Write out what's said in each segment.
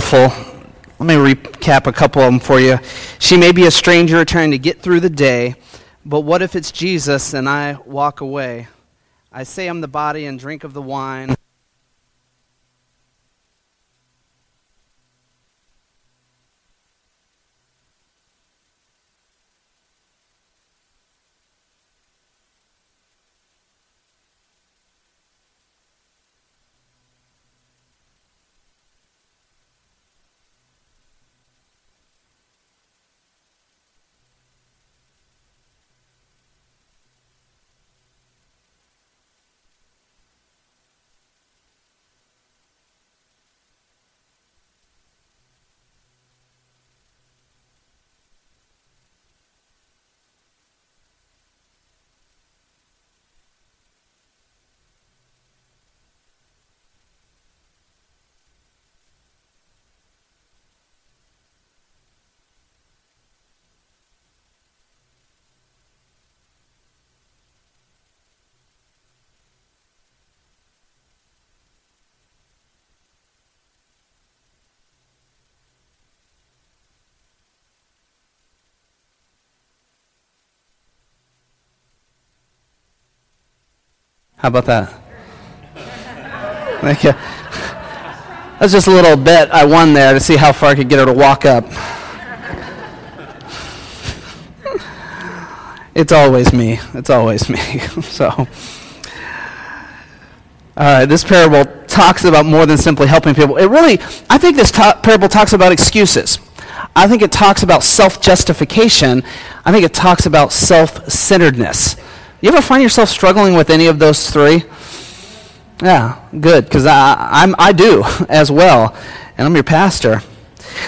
powerful. Let me recap a couple of them for you. She may be a stranger trying to get through the day, but what if it's Jesus and I walk away? I say I'm the body and drink of the wine. How about that? Thank you. That's just a little bet I won there to see how far I could get her to walk up. It's always me. It's always me. so, uh, this parable talks about more than simply helping people. It really, I think this ta- parable talks about excuses. I think it talks about self justification. I think it talks about self centeredness. You ever find yourself struggling with any of those three? Yeah, good, because I, I do as well, and I'm your pastor.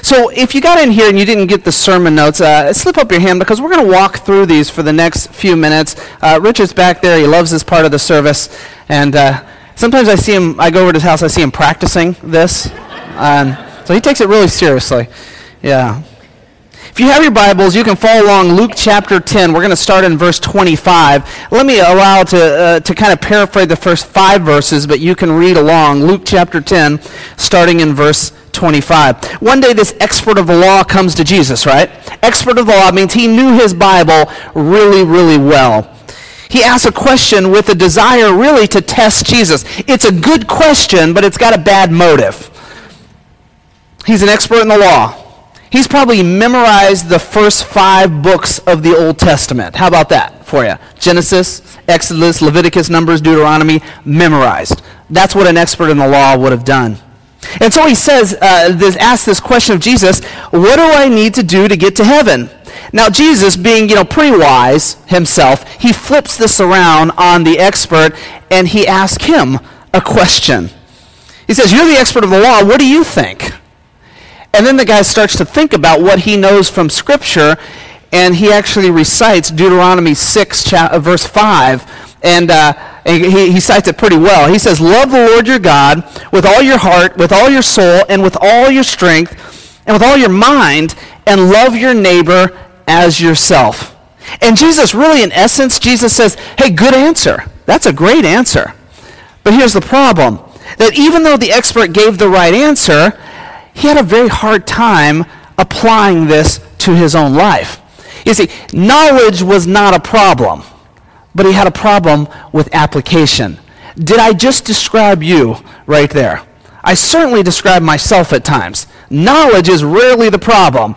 So if you got in here and you didn't get the sermon notes, uh, slip up your hand because we're going to walk through these for the next few minutes. Uh, Richard's back there. He loves this part of the service. And uh, sometimes I see him, I go over to his house, I see him practicing this. Um, so he takes it really seriously. Yeah. If you have your Bibles, you can follow along Luke chapter 10. We're going to start in verse 25. Let me allow to, uh, to kind of paraphrase the first five verses, but you can read along. Luke chapter 10, starting in verse 25. One day, this expert of the law comes to Jesus, right? Expert of the law means he knew his Bible really, really well. He asks a question with a desire really to test Jesus. It's a good question, but it's got a bad motive. He's an expert in the law. He's probably memorized the first five books of the Old Testament. How about that for you? Genesis, Exodus, Leviticus, Numbers, Deuteronomy, memorized. That's what an expert in the law would have done. And so he says, uh, this, asks this question of Jesus, what do I need to do to get to heaven? Now, Jesus, being, you know, pretty wise himself, he flips this around on the expert and he asks him a question. He says, you're the expert of the law. What do you think? And then the guy starts to think about what he knows from Scripture, and he actually recites Deuteronomy 6, cha- verse 5. And, uh, and he, he cites it pretty well. He says, Love the Lord your God with all your heart, with all your soul, and with all your strength, and with all your mind, and love your neighbor as yourself. And Jesus, really, in essence, Jesus says, Hey, good answer. That's a great answer. But here's the problem that even though the expert gave the right answer, he had a very hard time applying this to his own life. You see, knowledge was not a problem, but he had a problem with application. Did I just describe you right there? I certainly describe myself at times. Knowledge is rarely the problem.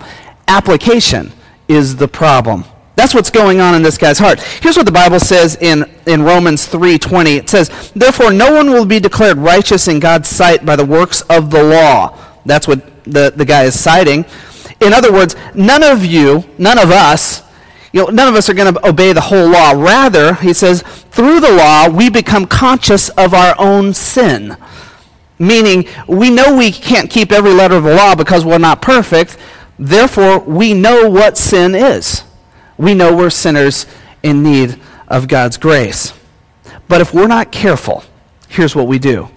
Application is the problem. That's what's going on in this guy's heart. Here's what the Bible says in, in Romans 3:20. It says, "Therefore no one will be declared righteous in God's sight by the works of the law." That's what the, the guy is citing. In other words, none of you, none of us, you know, none of us are going to obey the whole law. Rather, he says, through the law, we become conscious of our own sin. Meaning, we know we can't keep every letter of the law because we're not perfect. Therefore, we know what sin is. We know we're sinners in need of God's grace. But if we're not careful, here's what we do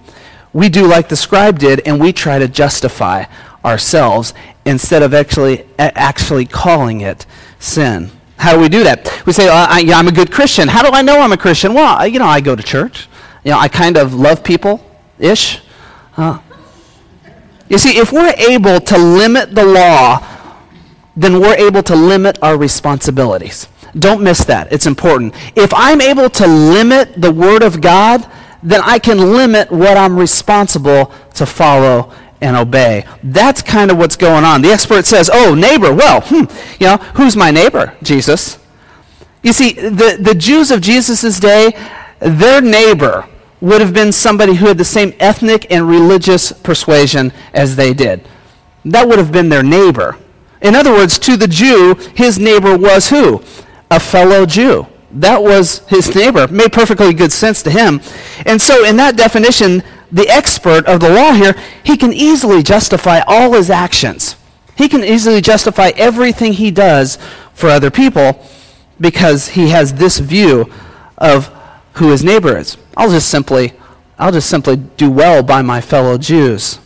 we do like the scribe did and we try to justify ourselves instead of actually, actually calling it sin. How do we do that? We say, oh, I, am a good Christian. How do I know I'm a Christian? Well, you know, I go to church. You know, I kind of love people ish. Uh, You see, if we're able to limit the law, then we're able to limit our responsibilities. Don't miss that. It's important. If I'm able to limit the Word of God, then I can limit what I'm responsible to follow and obey. That's kind of what's going on. The expert says, Oh, neighbor, well, hmm, you know, who's my neighbor? Jesus. You see, the, the Jews of Jesus' day, their neighbor would have been somebody who had the same ethnic and religious persuasion as they did. That would have been their neighbor. In other words, to the Jew, his neighbor was who? A fellow Jew. That was his neighbor. Made perfectly good sense to him. And so, in that definition, the expert of the law here, he can easily justify all his actions. He can easily justify everything he does for other people because he has this view of who his neighbor is. I'll just simply I'll just simply do well by my fellow Jews.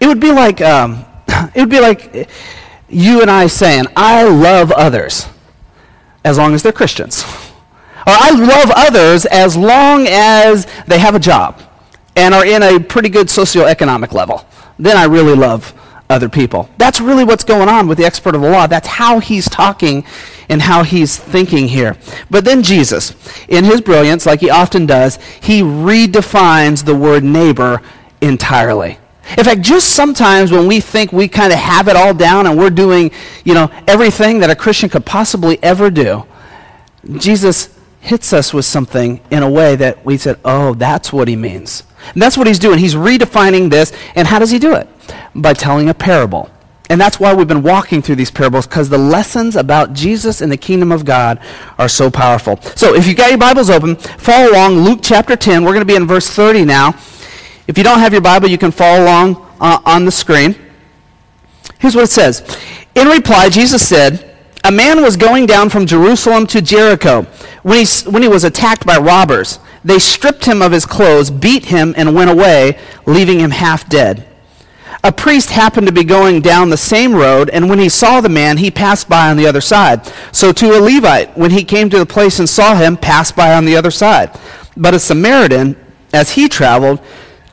It would be like um, it would be like you and I saying, "I love others," as long as they're Christians, or "I love others as long as they have a job and are in a pretty good socioeconomic level." Then I really love other people. That's really what's going on with the expert of the law. That's how he's talking and how he's thinking here. But then Jesus, in his brilliance, like he often does, he redefines the word neighbor entirely. In fact, just sometimes when we think we kind of have it all down and we're doing, you know, everything that a Christian could possibly ever do, Jesus hits us with something in a way that we said, oh, that's what he means. And that's what he's doing. He's redefining this. And how does he do it? By telling a parable. And that's why we've been walking through these parables, because the lessons about Jesus and the kingdom of God are so powerful. So if you've got your Bibles open, follow along. Luke chapter 10. We're going to be in verse 30 now. If you don't have your Bible, you can follow along uh, on the screen. Here's what it says In reply, Jesus said, A man was going down from Jerusalem to Jericho when he, when he was attacked by robbers. They stripped him of his clothes, beat him, and went away, leaving him half dead. A priest happened to be going down the same road, and when he saw the man, he passed by on the other side. So to a Levite, when he came to the place and saw him, passed by on the other side. But a Samaritan, as he traveled,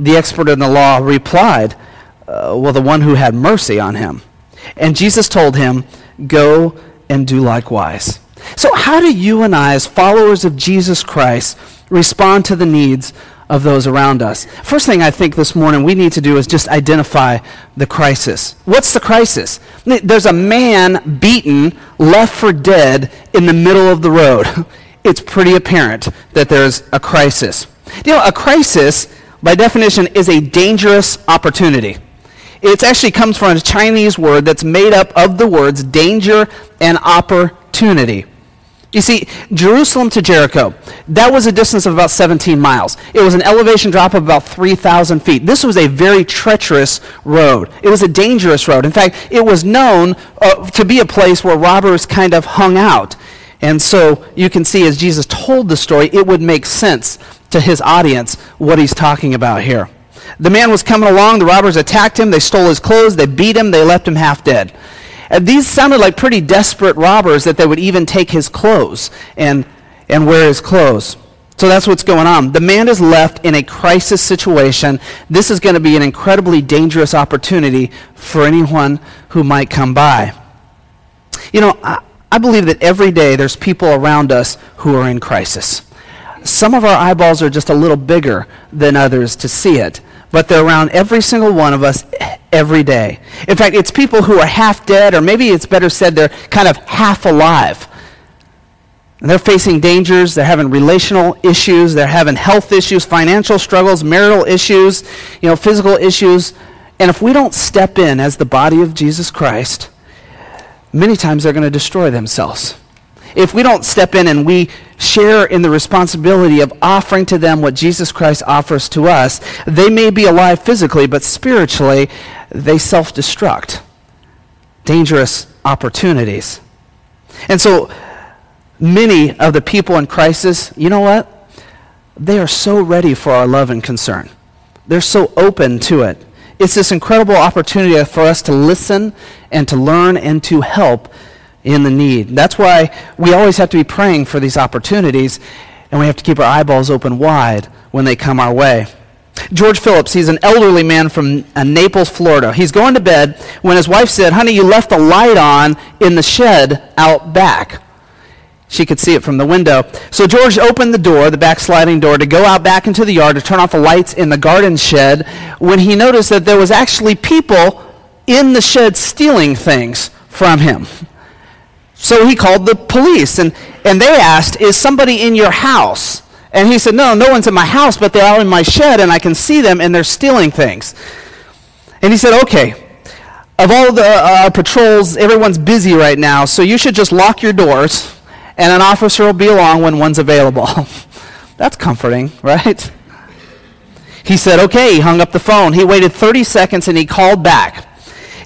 The expert in the law replied, uh, Well, the one who had mercy on him. And Jesus told him, Go and do likewise. So, how do you and I, as followers of Jesus Christ, respond to the needs of those around us. First thing I think this morning we need to do is just identify the crisis. What's the crisis? There's a man beaten, left for dead in the middle of the road. It's pretty apparent that there's a crisis. You know, a crisis, by definition, is a dangerous opportunity. It actually comes from a Chinese word that's made up of the words danger and opportunity. You see, Jerusalem to Jericho, that was a distance of about 17 miles. It was an elevation drop of about 3,000 feet. This was a very treacherous road. It was a dangerous road. In fact, it was known uh, to be a place where robbers kind of hung out. And so you can see as Jesus told the story, it would make sense to his audience what he's talking about here. The man was coming along, the robbers attacked him, they stole his clothes, they beat him, they left him half dead. And these sounded like pretty desperate robbers that they would even take his clothes and, and wear his clothes. So that's what's going on. The man is left in a crisis situation. This is going to be an incredibly dangerous opportunity for anyone who might come by. You know, I, I believe that every day there's people around us who are in crisis. Some of our eyeballs are just a little bigger than others to see it but they're around every single one of us every day. In fact, it's people who are half dead, or maybe it's better said they're kind of half alive. And they're facing dangers, they're having relational issues, they're having health issues, financial struggles, marital issues, you know, physical issues. And if we don't step in as the body of Jesus Christ, many times they're going to destroy themselves. If we don't step in and we share in the responsibility of offering to them what Jesus Christ offers to us, they may be alive physically, but spiritually, they self destruct. Dangerous opportunities. And so, many of the people in crisis, you know what? They are so ready for our love and concern. They're so open to it. It's this incredible opportunity for us to listen and to learn and to help in the need. That's why we always have to be praying for these opportunities, and we have to keep our eyeballs open wide when they come our way. George Phillips, he's an elderly man from uh, Naples, Florida. He's going to bed when his wife said, Honey, you left the light on in the shed out back. She could see it from the window. So George opened the door, the back sliding door, to go out back into the yard to turn off the lights in the garden shed when he noticed that there was actually people in the shed stealing things from him. So he called the police and, and they asked, Is somebody in your house? And he said, No, no one's in my house, but they're out in my shed and I can see them and they're stealing things. And he said, Okay, of all the uh, patrols, everyone's busy right now, so you should just lock your doors and an officer will be along when one's available. That's comforting, right? He said, Okay, he hung up the phone. He waited 30 seconds and he called back.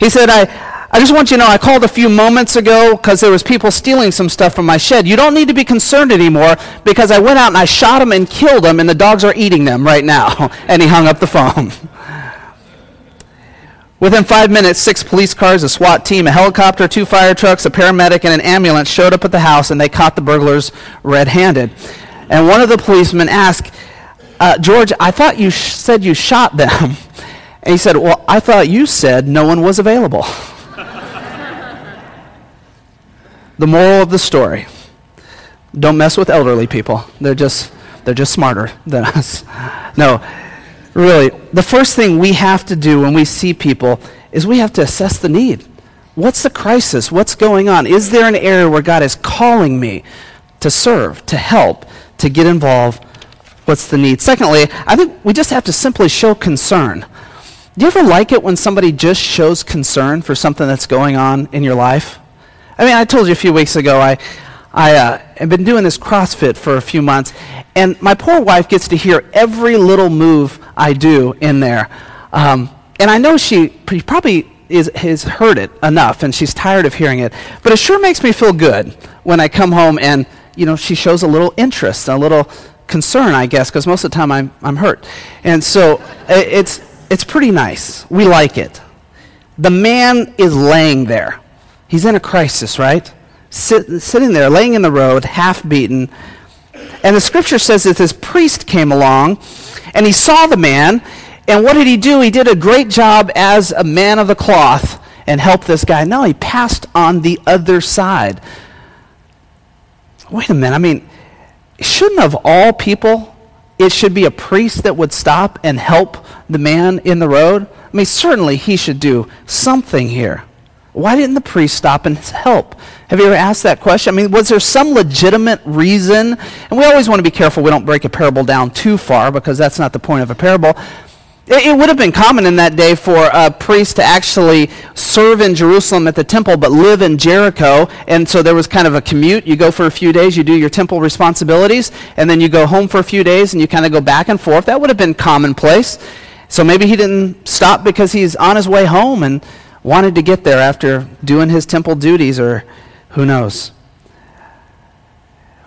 He said, I, I just want you to know I called a few moments ago because there was people stealing some stuff from my shed. You don't need to be concerned anymore because I went out and I shot them and killed them and the dogs are eating them right now. and he hung up the phone. Within five minutes, six police cars, a SWAT team, a helicopter, two fire trucks, a paramedic, and an ambulance showed up at the house and they caught the burglars red handed. And one of the policemen asked, uh, George, I thought you sh- said you shot them. And he said, Well, I thought you said no one was available. The moral of the story don't mess with elderly people. They're just, they're just smarter than us. No, really, the first thing we have to do when we see people is we have to assess the need. What's the crisis? What's going on? Is there an area where God is calling me to serve, to help, to get involved? What's the need? Secondly, I think we just have to simply show concern. Do you ever like it when somebody just shows concern for something that's going on in your life? I mean, I told you a few weeks ago, I, I uh, have been doing this CrossFit for a few months, and my poor wife gets to hear every little move I do in there. Um, and I know she probably is, has heard it enough, and she's tired of hearing it. But it sure makes me feel good when I come home and, you know, she shows a little interest, a little concern, I guess, because most of the time I'm, I'm hurt. And so it's, it's pretty nice. We like it. The man is laying there He's in a crisis, right? Sit, sitting there, laying in the road, half beaten. And the scripture says that this priest came along and he saw the man. And what did he do? He did a great job as a man of the cloth and helped this guy. No, he passed on the other side. Wait a minute. I mean, shouldn't of all people, it should be a priest that would stop and help the man in the road? I mean, certainly he should do something here. Why didn't the priest stop and help? Have you ever asked that question? I mean, was there some legitimate reason? And we always want to be careful we don't break a parable down too far because that's not the point of a parable. It, would have been common in that day for a priest to actually serve in Jerusalem at the temple but live in Jericho. And so there was kind of a commute. You go for a few days, you do your temple responsibilities, and then you go home for a few days and you kind of go back and forth. That would have been commonplace. So maybe he didn't stop because he's on his way home and wanted to get there after doing his temple duties, or who knows.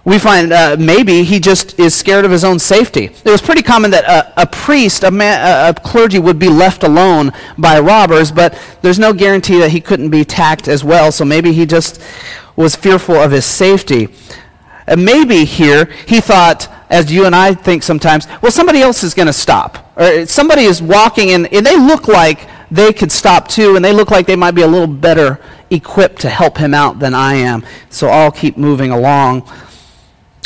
We find uh, maybe he just is scared of his own safety. It was pretty common that a, a priest, a, man, a, clergy, would be left alone by robbers, but there's no guarantee that he couldn't be attacked as well, so maybe he just was fearful of his safety. Maybe here he thought, as you and I think sometimes, well, somebody else is going to stop. Or somebody is walking, and, and they look like they could stop too, and they look like they might be a little better equipped to help him out than I am. So I'll keep moving along.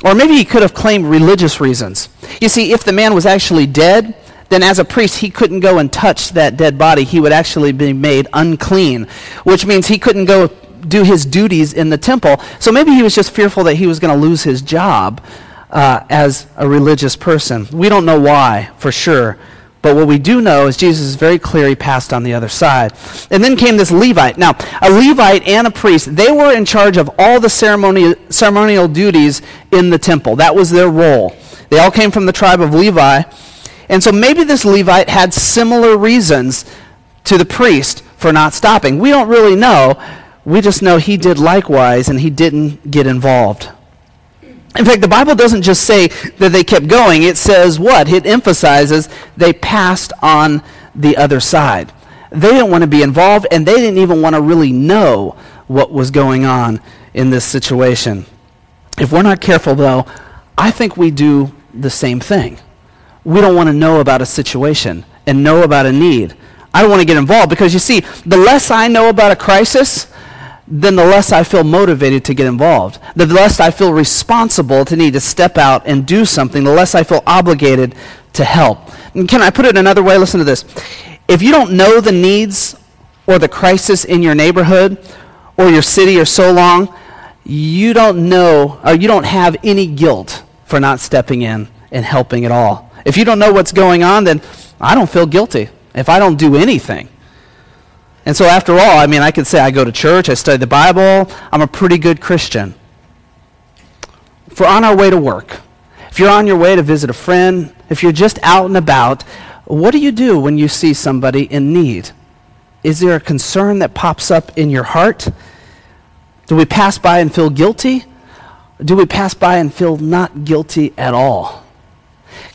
Or maybe he could have claimed religious reasons. You see, if the man was actually dead, then as a priest, he couldn't go and touch that dead body. He would actually be made unclean, which means he couldn't go do his duties in the temple. So maybe he was just fearful that he was going to lose his job uh, as a religious person. We don't know why for sure, But what we do know is Jesus is very clear he passed on the other side. And then came this Levite. Now, a Levite and a priest, they were in charge of all the ceremonial, ceremonial duties in the temple. That was their role. They all came from the tribe of Levi. And so maybe this Levite had similar reasons to the priest for not stopping. We don't really know. We just know he did likewise and he didn't get involved. In fact, the Bible doesn't just say that they kept going, it says what? It emphasizes they passed on the other side. They didn't want to be involved, and they didn't even want to really know what was going on in this situation. If we're not careful, though, I think we do the same thing. We don't want to know about a situation and know about a need. I don't want to get involved because you see, the less I know about a crisis, then the less I feel motivated to get involved. The less I feel responsible to need to step out and do something, the less I feel obligated to help. And can I put it another way? Listen to this. If you don't know the needs or the crisis in your neighborhood or your city or so long, you don't know or you don't have any guilt for not stepping in and helping at all. If you don't know what's going on, then I don't feel guilty if I don't do anything. And so, after all, I mean, I could say I go to church, I study the Bible, I'm a pretty good Christian. If we're on our way to work, if you're on your way to visit a friend, if you're just out and about, what do you do when you see somebody in need? Is there a concern that pops up in your heart? Do we pass by and feel guilty? do we pass by and feel not guilty at all?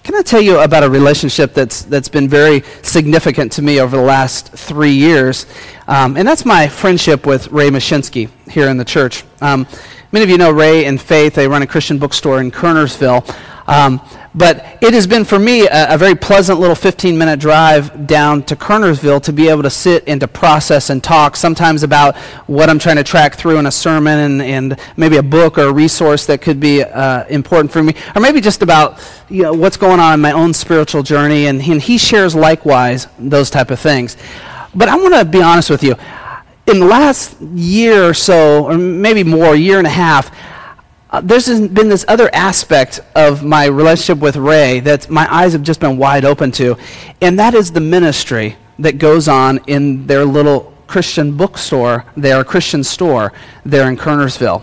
Can I tell you about a relationship that's, that's been very significant to me over the last three years? Um, and that's my friendship with Ray Mashinsky here in the church. Um, many of you know Ray and Faith. They run a Christian bookstore in Kernersville. Um, but it has been for me a, a very pleasant little 15 minute drive down to Kernersville to be able to sit and to process and talk sometimes about what I'm trying to track through in a sermon and, and maybe a book or a resource that could be uh, important for me, or maybe just about you know, what's going on in my own spiritual journey. And, and he shares likewise those type of things. But I want to be honest with you. In the last year or so, or maybe more, year and a half, uh, there's been this other aspect of my relationship with Ray that my eyes have just been wide open to, and that is the ministry that goes on in their little Christian bookstore, their Christian store there in Kernersville.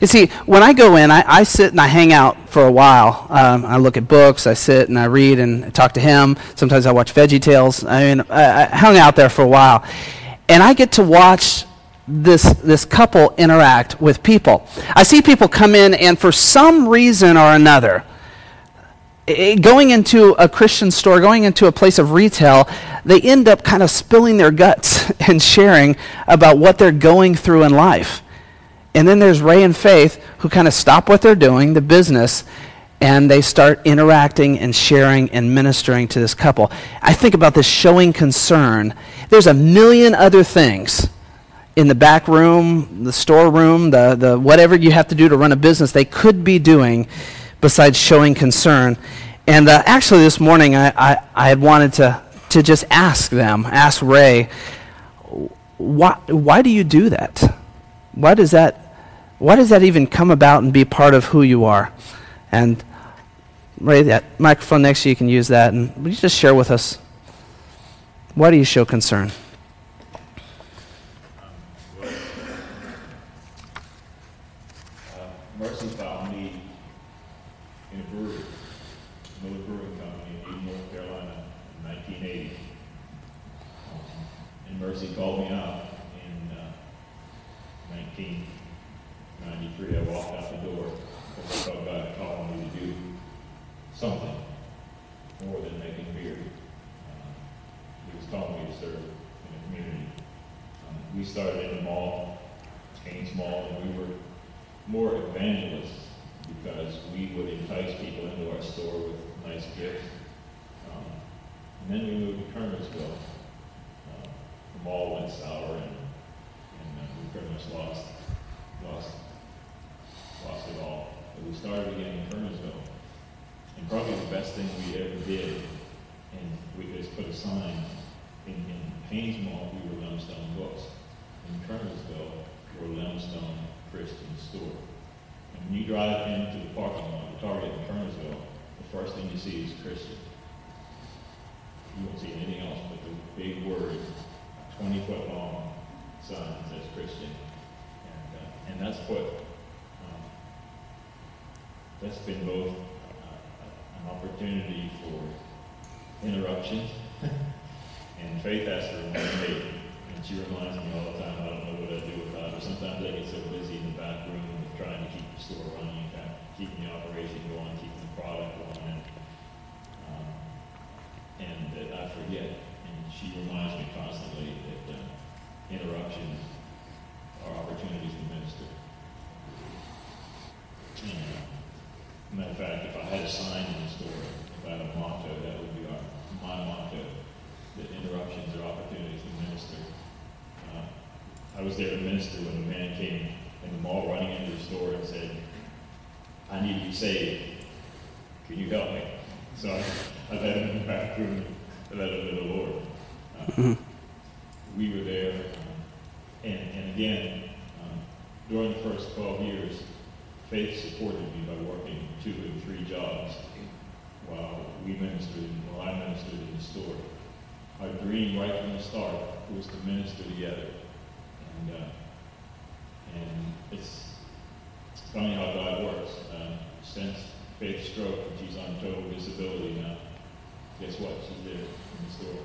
You see, when I go in, I, I sit and I hang out for a while. Um, I look at books, I sit and I read and I talk to him. Sometimes I watch Veggie Tales. I mean, I, I hung out there for a while. And I get to watch this, this couple interact with people. I see people come in, and for some reason or another, it, going into a Christian store, going into a place of retail, they end up kind of spilling their guts and sharing about what they're going through in life. And then there's Ray and Faith who kind of stop what they're doing, the business, and they start interacting and sharing and ministering to this couple. I think about this showing concern. There's a million other things in the back room, the storeroom, the, the whatever you have to do to run a business, they could be doing besides showing concern. And uh, actually, this morning, I, I, I, had wanted to, to just ask them, ask Ray, why, why do you do that? Why does that, why does that even come about and be part of who you are? And Ray, that microphone next to you, you can use that. And would you just share with us, why do you show concern? Whereas he called me up in uh, 1993. I walked out the door because I felt God calling me to do something more than making beer. Uh, he was calling me to serve in the community. Um, we started in the mall, Hanes Mall, and we were more evangelists because we would entice people into our store with nice gifts. Um, and then we moved to Kernersville almost hour, and, and uh, we pretty much lost, lost, lost it all. But we started again in Kernersville, and probably the best thing we ever did, and we just put a sign in, in Hanes Mall. We were Limestone Books in Kernersville. we were Limestone Christian Store. And when you drive into the parking lot of Target in Kernersville, the first thing you see is Christian. You won't see anything else but the big word 20 foot long sign that says Christian. And, uh, and that's what, um, that's been both uh, an opportunity for interruptions and Faith has to remind me, and she reminds me all the time, I don't know what I'd do without her. Sometimes I get so busy in the back room with trying to keep the store running, keeping the operation going, keeping the product going, and, um, and that I forget. She reminds me constantly that uh, interruptions are opportunities to minister. And, uh, matter of fact, if I had a sign in the store, if I had a motto, that would be our, my motto that interruptions are opportunities to minister. Uh, I was there to minister when a man came in the mall running into the store and said, I need to be saved. Can you help me? So I, I led him back room, I led him to the Lord. Mm-hmm. We were there, um, and, and again, um, during the first 12 years, Faith supported me by working two and three jobs while we ministered, while I ministered in the store our dream right from the start was to minister together. And, uh, and it's funny how God works. Uh, since Faith's stroke, and she's on total disability now, guess what? She's there in the store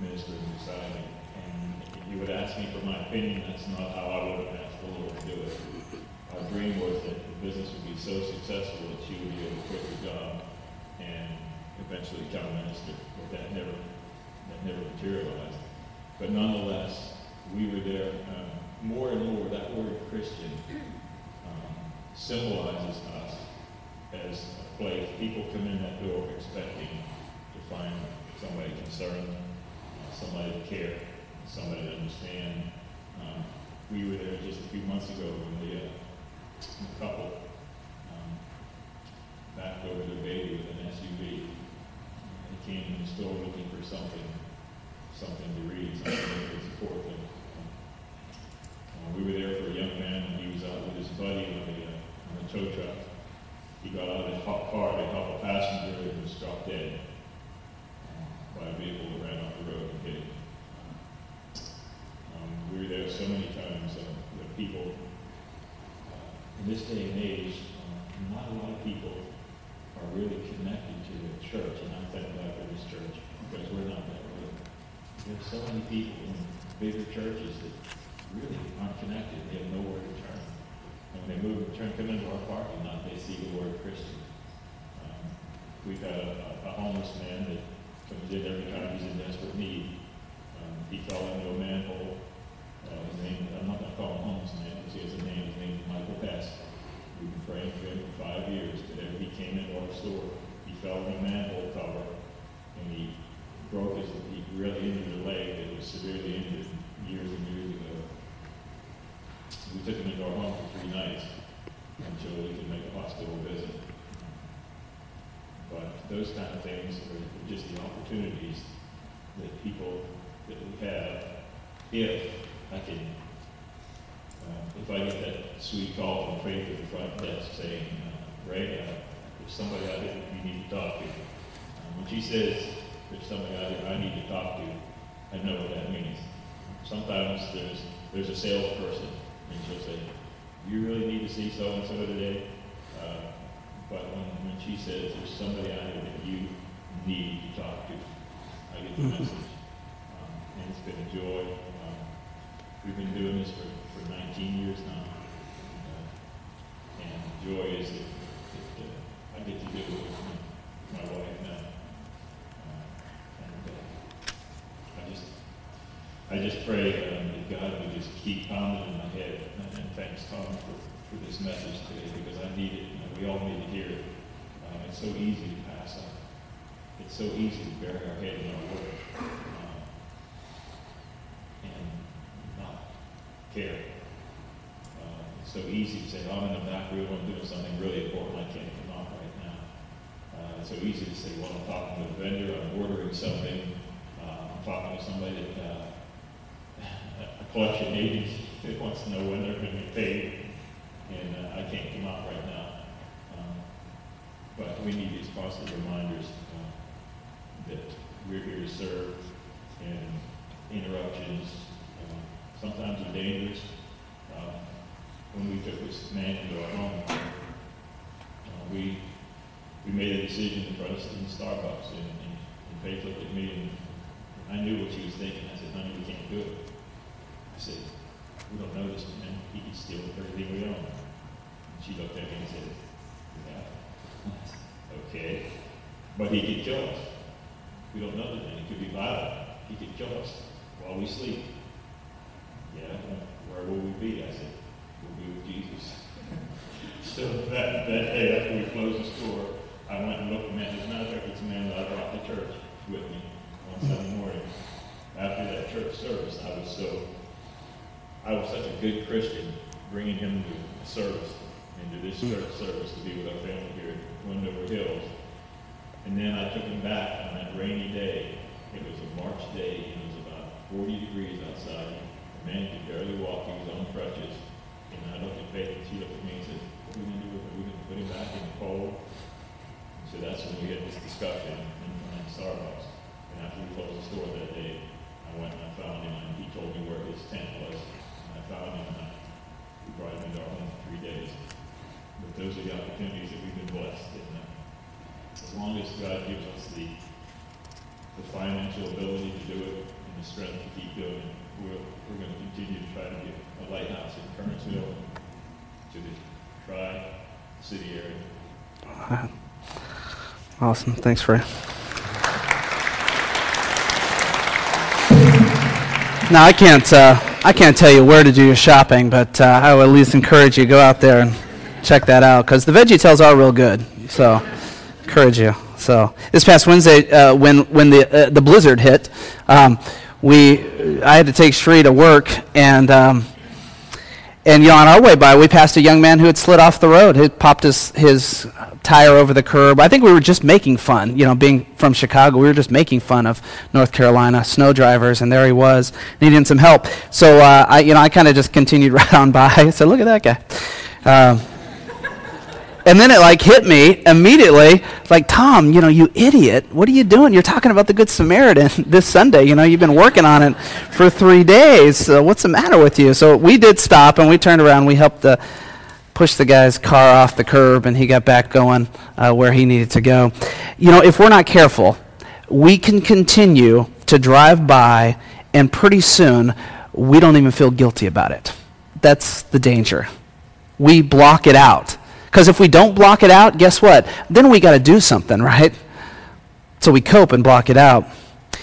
ministering beside me. And if you would ask me for my opinion, that's not how I would have asked the Lord to do it. Our dream was that the business would be so successful that she would be able to quit her job and eventually become a minister. But that never that never materialized. But nonetheless, we were there. Um, more and more, that word Christian um, symbolizes us as a place. People come in that door expecting to find somebody concerned, somebody to care, somebody to understand. Um, we were there just a few months ago when the, uh, the couple um, backed over their baby with an SUV. They came in the store looking for something something to read, something to support them. Uh, we were there for a young man, and he was out with his buddy on a, uh, on a tow truck. He got out of his car to help a passenger who was struck dead by a vehicle that ran off the road and hit him. Um, we were there so many times uh, that people, uh, in this day and age, uh, not a lot of people are really connected to the church, and I thank God for this church because we're not that way. there's so many people in bigger churches that really aren't connected. They have nowhere to turn. And when they move, and turn, come into our parking lot, they see the word Christian. Um, we've got a, a, homeless man that comes in every time he's in desperate need. Um, he fell into a manhole. Uh, his name, I'm not going to call him homeless man because he has a name. His name is Michael Hess. We've been praying for him for five years. Whenever he came into our store, he fell in a manhole cover and he broke his, he really injured a leg that was severely injured years and years ago. We took him into our home for three nights until we could make a hospital visit. Those kind of things are just the opportunities that people that we have if I can, uh, if I get that sweet call from Faith at the front desk saying, uh, Ray, uh, there's somebody out there you need to talk to. Um, when she says, there's somebody out here I need to talk to, I know what that means. Sometimes there's there's a salesperson, and she'll say, "You really need to see so and so today." Uh, but when, when she says there's somebody out here that you need to talk to, I get the mm-hmm. message, um, and it's been a joy. Um, we've been doing this for, for 19 years now, and, uh, and joy is that, that uh, I get to do it with my wife now. Uh, and I just, I just pray um, that God would just keep pounding in my head. And, and thanks, Tom, for, for this message today because I need it. Know, we all need to hear it. Um, it's so easy to pass up. It's so easy to bury our head in our work um, and not care. Uh, it's so easy to say, oh, I'm in the back room, I'm doing something really important, I can't come out right now. Uh, it's so easy to say, well, I'm talking to a vendor, I'm ordering something, I'm talking to somebody that uh, a collection agency that wants to know when they're going to be paid, and uh, I can't come out right now. Um, but we need these constant reminders uh, that we're here to serve, and interruptions um, sometimes are dangerous. Uh, when we took this man into our home, uh, we we made a decision for us in Starbucks, and, and, and Faith looked at me, and I knew what she was thinking. I said, "Honey, we can't do it." I said, "We don't know this man. He could steal everything we own." And she looked at me and said, "Yeah, okay, but he could kill us." We don't know the man. He could be violent. He could kill us while we sleep. Yeah, where will we be? I said, we'll be with Jesus. so that, that day after we closed the store, I went and looked at man. As a matter of fact, it's a man that I brought to church with me on Sunday morning. After that church service, I was so, I was such a good Christian bringing him to service, into this hmm. church service to be with our family here at Wendover Hills. And then I took him back on that rainy day. It was a March day, it was about 40 degrees outside. The man could barely walk. He was on crutches. And I looked at Faith, and she looked at me and said, what are we going to do with him? Are we going to put him back in the cold? So that's when we had this discussion in, in Starbucks. And after we closed the store that day, I went and I found him, and he told me where his tent was. Found and I, we brought him into our home for three days. But those are the opportunities that we've been blessed. And, uh, as long as God gives us the, the financial ability to do it and the strength to keep doing it, we're, we're going to continue to try to get a lighthouse in Kernersville to the tri-city area. Awesome. Thanks, Ray. Now I can't uh, I can't tell you where to do your shopping, but uh, I would at least encourage you to go out there and check that out because the Veggie Tales are real good. So encourage you. So this past Wednesday, uh, when when the uh, the blizzard hit, um, we I had to take Sheree to work, and um, and you know, on our way by, we passed a young man who had slid off the road. He popped his his tire over the curb. I think we were just making fun. You know, being from Chicago, we were just making fun of North Carolina snow drivers, and there he was needing some help. So uh, I, you know, I kind of just continued right on by. I said, "Look at that guy." Uh, and then it like hit me immediately. Like, Tom, you know, you idiot. What are you doing? You're talking about the Good Samaritan this Sunday. You know, you've been working on it for three days. So what's the matter with you? So we did stop and we turned around. We helped the, push the guy's car off the curb and he got back going uh, where he needed to go. You know, if we're not careful, we can continue to drive by and pretty soon we don't even feel guilty about it. That's the danger. We block it out. Because if we don't block it out, guess what? Then we got to do something, right? So we cope and block it out.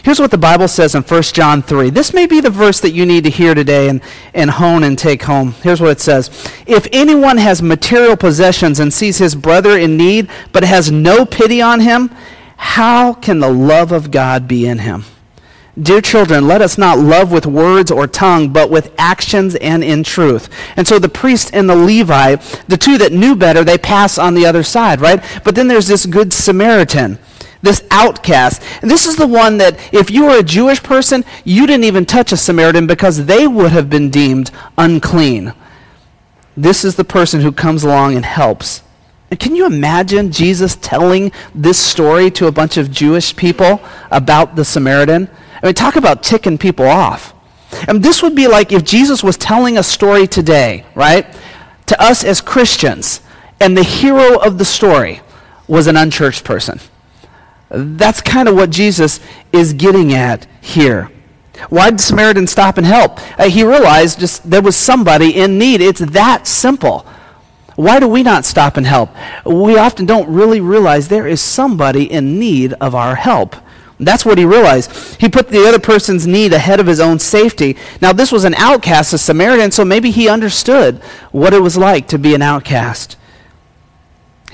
Here's what the Bible says in 1 John 3. This may be the verse that you need to hear today and, and hone and take home. Here's what it says If anyone has material possessions and sees his brother in need, but has no pity on him, how can the love of God be in him? Dear children, let us not love with words or tongue, but with actions and in truth. And so the priest and the Levite, the two that knew better, they pass on the other side, right? But then there's this good Samaritan, this outcast. And this is the one that, if you were a Jewish person, you didn't even touch a Samaritan because they would have been deemed unclean. This is the person who comes along and helps. And can you imagine Jesus telling this story to a bunch of Jewish people about the Samaritan? I mean, talk about ticking people off. And this would be like if Jesus was telling a story today, right, to us as Christians, and the hero of the story was an unchurched person. That's kind of what Jesus is getting at here. Why did Samaritan stop and help? Uh, he realized just there was somebody in need. It's that simple. Why do we not stop and help? We often don't really realize there is somebody in need of our help. That's what he realized. He put the other person's need ahead of his own safety. Now, this was an outcast, a Samaritan, so maybe he understood what it was like to be an outcast.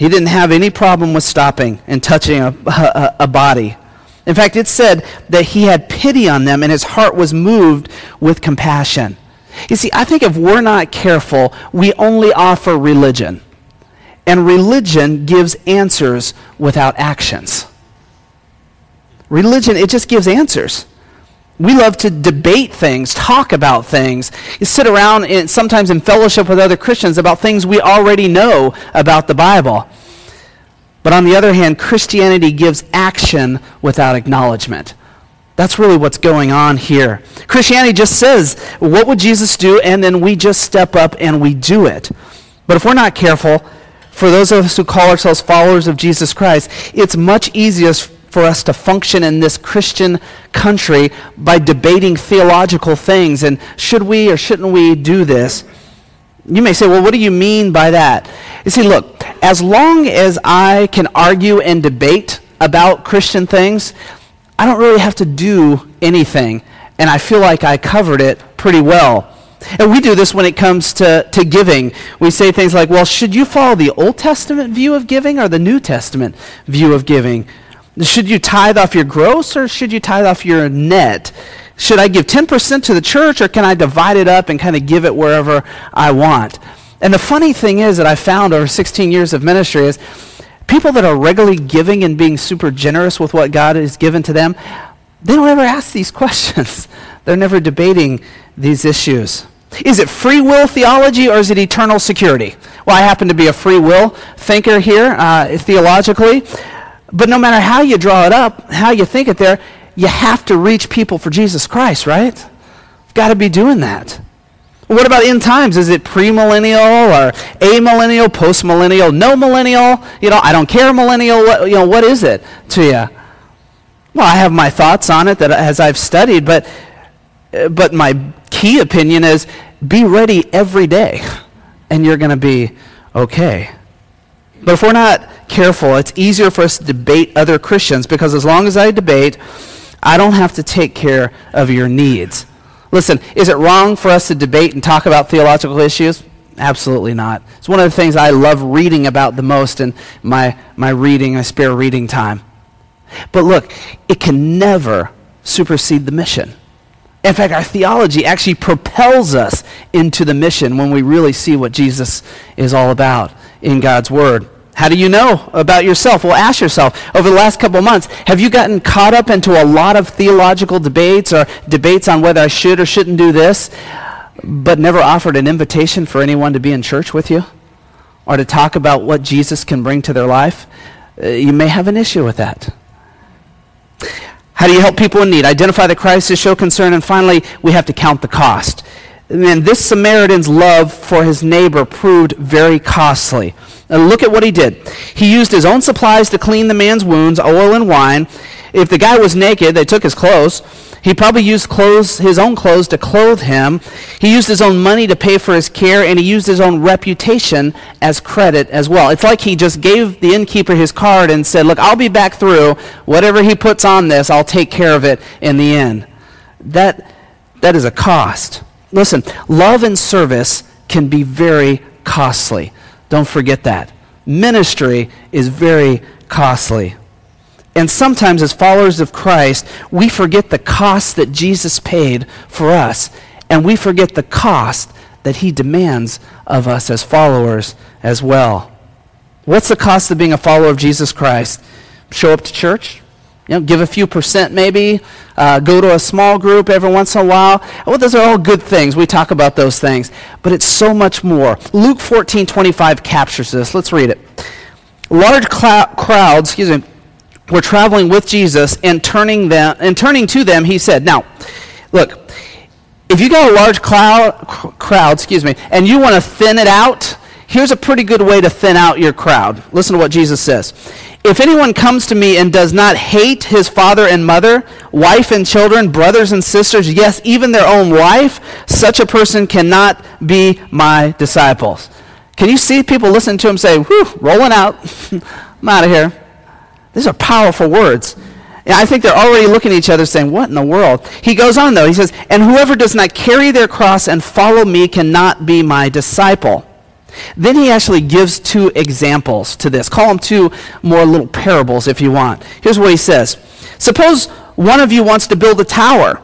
He didn't have any problem with stopping and touching a, a, a body. In fact, it said that he had pity on them and his heart was moved with compassion. You see, I think if we're not careful, we only offer religion. And religion gives answers without actions. Religion, it just gives answers. We love to debate things, talk about things. Sit around sometimes in fellowship with other Christians about things we already know about the Bible. But on the other hand, Christianity gives action without acknowledgement. That's really what's going on here. Christianity just says, what would Jesus do? And then we just step up and we do it. But if we're not careful, for those of us who call ourselves followers of Jesus Christ, it's much easier for us to function in this Christian country by debating theological things and should we or shouldn't we do this? You may say, well, what do you mean by that? You see, look, as long as I can argue and debate about Christian things, I don't really have to do anything. And I feel like I covered it pretty well. And we do this when it comes to, to giving. We say things like, well, should you follow the Old Testament view of giving or the New Testament view of giving? Should you tithe off your gross or should you tithe off your net? Should I give 10% to the church or can I divide it up and kind of give it wherever I want? And the funny thing is that I found over 16 years of ministry is people that are regularly giving and being super generous with what God has given to them, they don't ever ask these questions. They're never debating these issues. Is it free will theology or is it eternal security? Well, I happen to be a free will thinker here uh, theologically. But no matter how you draw it up, how you think it there, you have to reach people for Jesus Christ, right? You've got to be doing that. What about end times? Is it premillennial or amillennial, postmillennial, no millennial? You know, I don't care millennial. What, you know, what is it to you? Well, I have my thoughts on it that as I've studied, but but my key opinion is be ready every day, and you're going to be okay. But if we're not careful, it's easier for us to debate other Christians because as long as I debate, I don't have to take care of your needs. Listen, is it wrong for us to debate and talk about theological issues? Absolutely not. It's one of the things I love reading about the most in my, my reading, my spare reading time. But look, it can never supersede the mission. In fact, our theology actually propels us into the mission when we really see what Jesus is all about in God's Word. How do you know about yourself? Well, ask yourself over the last couple months, have you gotten caught up into a lot of theological debates or debates on whether I should or shouldn't do this, but never offered an invitation for anyone to be in church with you or to talk about what Jesus can bring to their life? Uh, you may have an issue with that. How do you help people in need? Identify the crisis, show concern, and finally, we have to count the cost. And this Samaritan's love for his neighbor proved very costly. Now look at what he did. He used his own supplies to clean the man's wounds, oil and wine. If the guy was naked, they took his clothes. He probably used clothes, his own clothes to clothe him. He used his own money to pay for his care, and he used his own reputation as credit as well. It's like he just gave the innkeeper his card and said, Look, I'll be back through. Whatever he puts on this, I'll take care of it in the end. That, that is a cost. Listen, love and service can be very costly. Don't forget that. Ministry is very costly. And sometimes, as followers of Christ, we forget the cost that Jesus paid for us, and we forget the cost that he demands of us as followers as well. What's the cost of being a follower of Jesus Christ? Show up to church? You know, give a few percent maybe, uh, go to a small group every once in a while. Well, those are all good things. We talk about those things. But it's so much more. Luke 14, 25 captures this. Let's read it. Large crowds, excuse me, were traveling with Jesus and turning, them, and turning to them, he said, Now, look, if you got a large cloud, crowd, excuse me, and you want to thin it out, here's a pretty good way to thin out your crowd. Listen to what Jesus says. If anyone comes to me and does not hate his father and mother, wife and children, brothers and sisters, yes, even their own wife, such a person cannot be my disciples. Can you see people listen to him say, whew, rolling out, I'm out of here. These are powerful words. And I think they're already looking at each other saying, What in the world? He goes on, though. He says, And whoever does not carry their cross and follow me cannot be my disciple. Then he actually gives two examples to this. Call them two more little parables if you want. Here's what he says Suppose one of you wants to build a tower.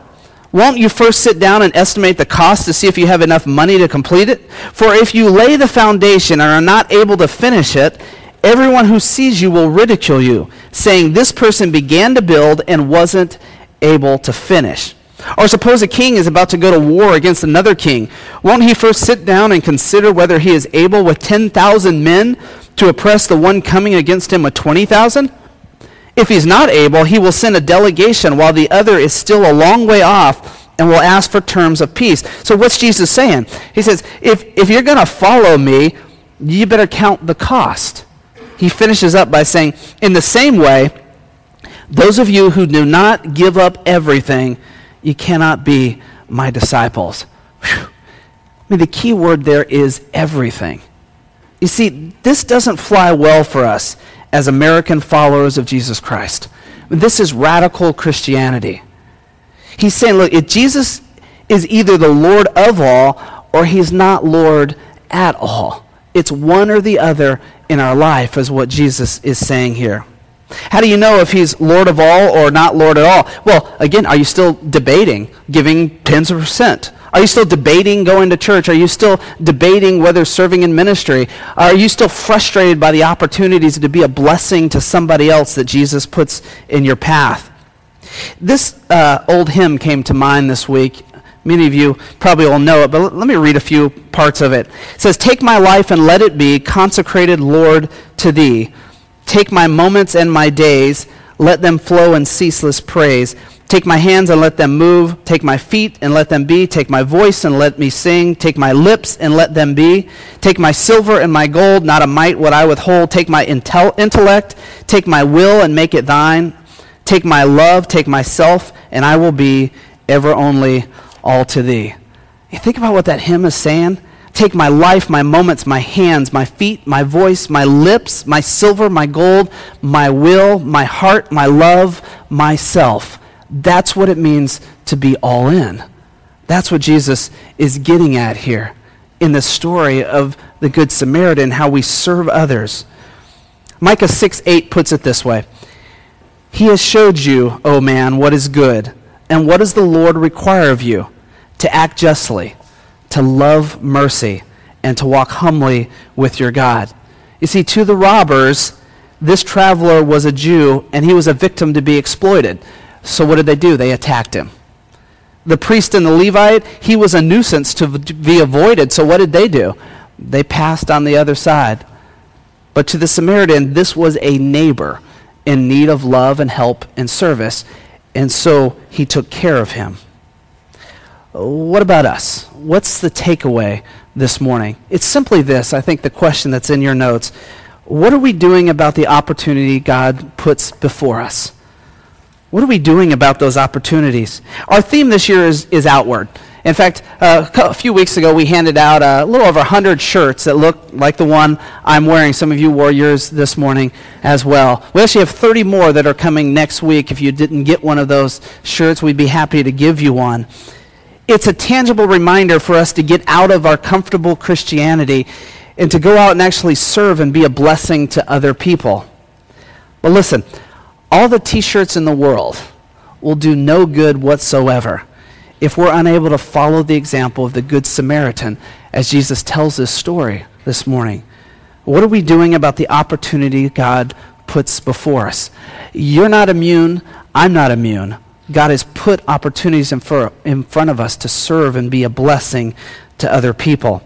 Won't you first sit down and estimate the cost to see if you have enough money to complete it? For if you lay the foundation and are not able to finish it, everyone who sees you will ridicule you, saying, This person began to build and wasn't able to finish. Or suppose a king is about to go to war against another king. Won't he first sit down and consider whether he is able with 10,000 men to oppress the one coming against him with 20,000? If he's not able, he will send a delegation while the other is still a long way off and will ask for terms of peace. So what's Jesus saying? He says, if, if you're going to follow me, you better count the cost. He finishes up by saying, in the same way, those of you who do not give up everything, you cannot be my disciples. Whew. I mean, the key word there is everything. You see, this doesn't fly well for us as American followers of Jesus Christ. This is radical Christianity. He's saying, look, if Jesus is either the Lord of all or he's not Lord at all. It's one or the other in our life, is what Jesus is saying here. How do you know if he's Lord of all or not Lord at all? Well, again, are you still debating giving tens of percent? Are you still debating going to church? Are you still debating whether serving in ministry? Are you still frustrated by the opportunities to be a blessing to somebody else that Jesus puts in your path? This uh, old hymn came to mind this week. Many of you probably all know it, but let me read a few parts of it. It says, Take my life and let it be consecrated, Lord, to thee. Take my moments and my days, let them flow in ceaseless praise. Take my hands and let them move. Take my feet and let them be. Take my voice and let me sing. Take my lips and let them be. Take my silver and my gold, not a mite would I withhold. Take my intel- intellect. Take my will and make it thine. Take my love, take myself, and I will be ever only all to thee. You think about what that hymn is saying? Take my life, my moments, my hands, my feet, my voice, my lips, my silver, my gold, my will, my heart, my love, myself. That's what it means to be all in. That's what Jesus is getting at here in the story of the Good Samaritan, how we serve others. Micah 6 8 puts it this way he has showed you, O man, what is good. And what does the Lord require of you? To act justly, to love mercy, and to walk humbly with your God. You see, to the robbers, this traveler was a Jew, and he was a victim to be exploited. So what did they do? They attacked him. The priest and the Levite, he was a nuisance to be avoided. So what did they do? They passed on the other side. But to the Samaritan, this was a neighbor in need of love and help and service, and so he took care of him. What about us? What's the takeaway this morning? It's simply this I think the question that's in your notes. What are we doing about the opportunity God puts before us? What are we doing about those opportunities? Our theme this year is, is outward. In fact, uh, a few weeks ago, we handed out a little over 100 shirts that look like the one I'm wearing. Some of you wore yours this morning as well. We actually have 30 more that are coming next week. If you didn't get one of those shirts, we'd be happy to give you one. It's a tangible reminder for us to get out of our comfortable Christianity and to go out and actually serve and be a blessing to other people. But listen, all the t shirts in the world will do no good whatsoever if we're unable to follow the example of the Good Samaritan as Jesus tells this story this morning? What are we doing about the opportunity God puts before us? You're not immune. I'm not immune. God has put opportunities in, for, in front of us to serve and be a blessing to other people.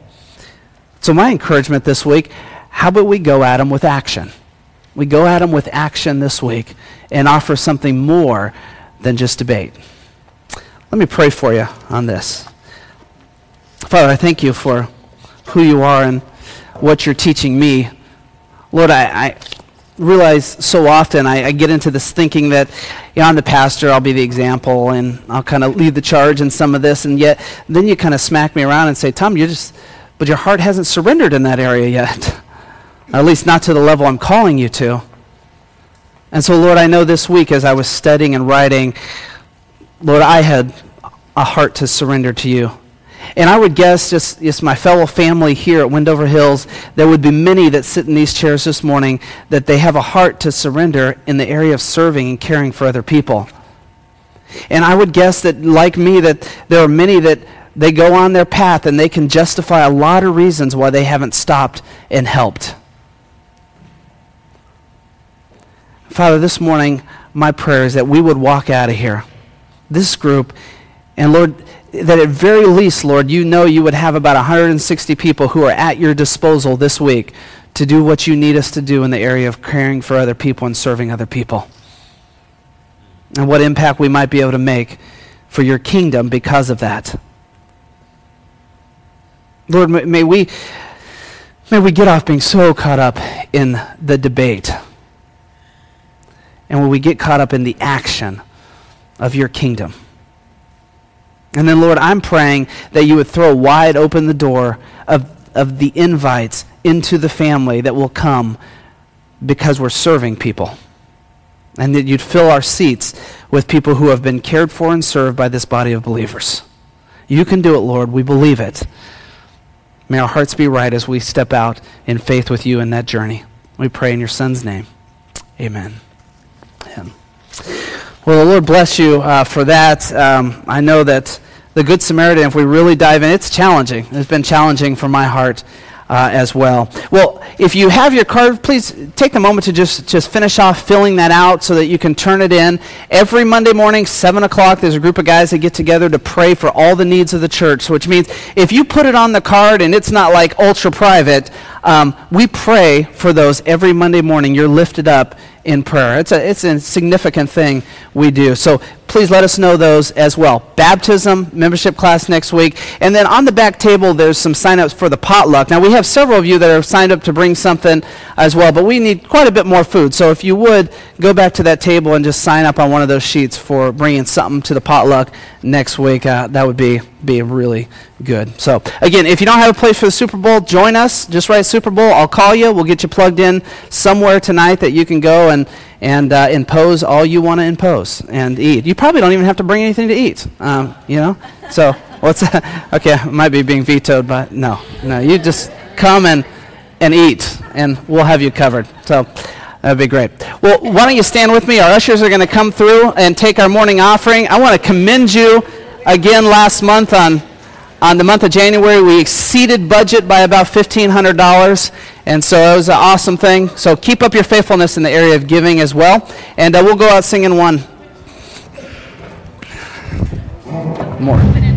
So, my encouragement this week how about we go at them with action? We go at them with action this week and offer something more than just debate. Let me pray for you on this. Father, I thank you for who you are and what you're teaching me. Lord, I, I realize so often I, I, get into this thinking that you know, I'm the pastor, I'll be the example, and I'll kind of lead the charge in some of this, and yet then you kind of smack me around and say, Tom, you just, but your heart hasn't surrendered in that area yet. at least not to the level I'm calling you to. And so, Lord, I know this week as I was studying and writing, Lord, I had a heart to surrender to you. And I would guess, just, just my fellow family here at Wendover Hills, there would be many that sit in these chairs this morning that they have a heart to surrender in the area of serving and caring for other people. And I would guess that, like me, that there are many that they go on their path and they can justify a lot of reasons why they haven't stopped and helped. Father, this morning, my prayer is that we would walk out of here this group. And Lord, that at very least, Lord, you know you would have about 160 people who are at your disposal this week to do what you need us to do in the area of caring for other people and serving other people. and what impact we might be able to make for your kingdom because of that. Lord, may we, may we get off being so caught up in the debate. And when we get caught up in the action of your kingdom. And then, Lord, I'm praying that you would throw wide open the door of, of the invites into the family that will come because we're serving people. And that you'd fill our seats with people who have been cared for and served by this body of believers. You can do it, Lord. We believe it. May our hearts be right as we step out in faith with you in that journey. We pray in your Son's name. Amen. Well, the Lord bless you uh, for that. Um, I know that the Good Samaritan, if we really dive in, it's challenging. It's been challenging for my heart uh, as well. Well, if you have your card, please take a moment to just, just finish off filling that out so that you can turn it in. Every Monday morning, 7 o'clock, there's a group of guys that get together to pray for all the needs of the church, which means if you put it on the card and it's not like ultra private, um, we pray for those every Monday morning. You're lifted up in prayer. It's a, it's a significant thing we do. So please let us know those as well. Baptism, membership class next week. And then on the back table, there's some sign-ups for the potluck. Now, we have several of you that are signed up to bring something as well, but we need quite a bit more food. So if you would, go back to that table and just sign up on one of those sheets for bringing something to the potluck next week. Uh, that would be, be really good. So again, if you don't have a place for the Super Bowl, join us. Just write Super Bowl. I'll call you. We'll get you plugged in somewhere tonight that you can go and and uh, impose all you want to impose and eat. You probably don't even have to bring anything to eat. Um, you know. So what's that? Okay, might be being vetoed, but no, no. You just come and and eat, and we'll have you covered. So. That'd be great. Well, why don't you stand with me? Our ushers are going to come through and take our morning offering. I want to commend you again last month on on the month of January, we exceeded budget by about $1,500. And so it was an awesome thing. So keep up your faithfulness in the area of giving as well. And uh, we'll go out singing one more.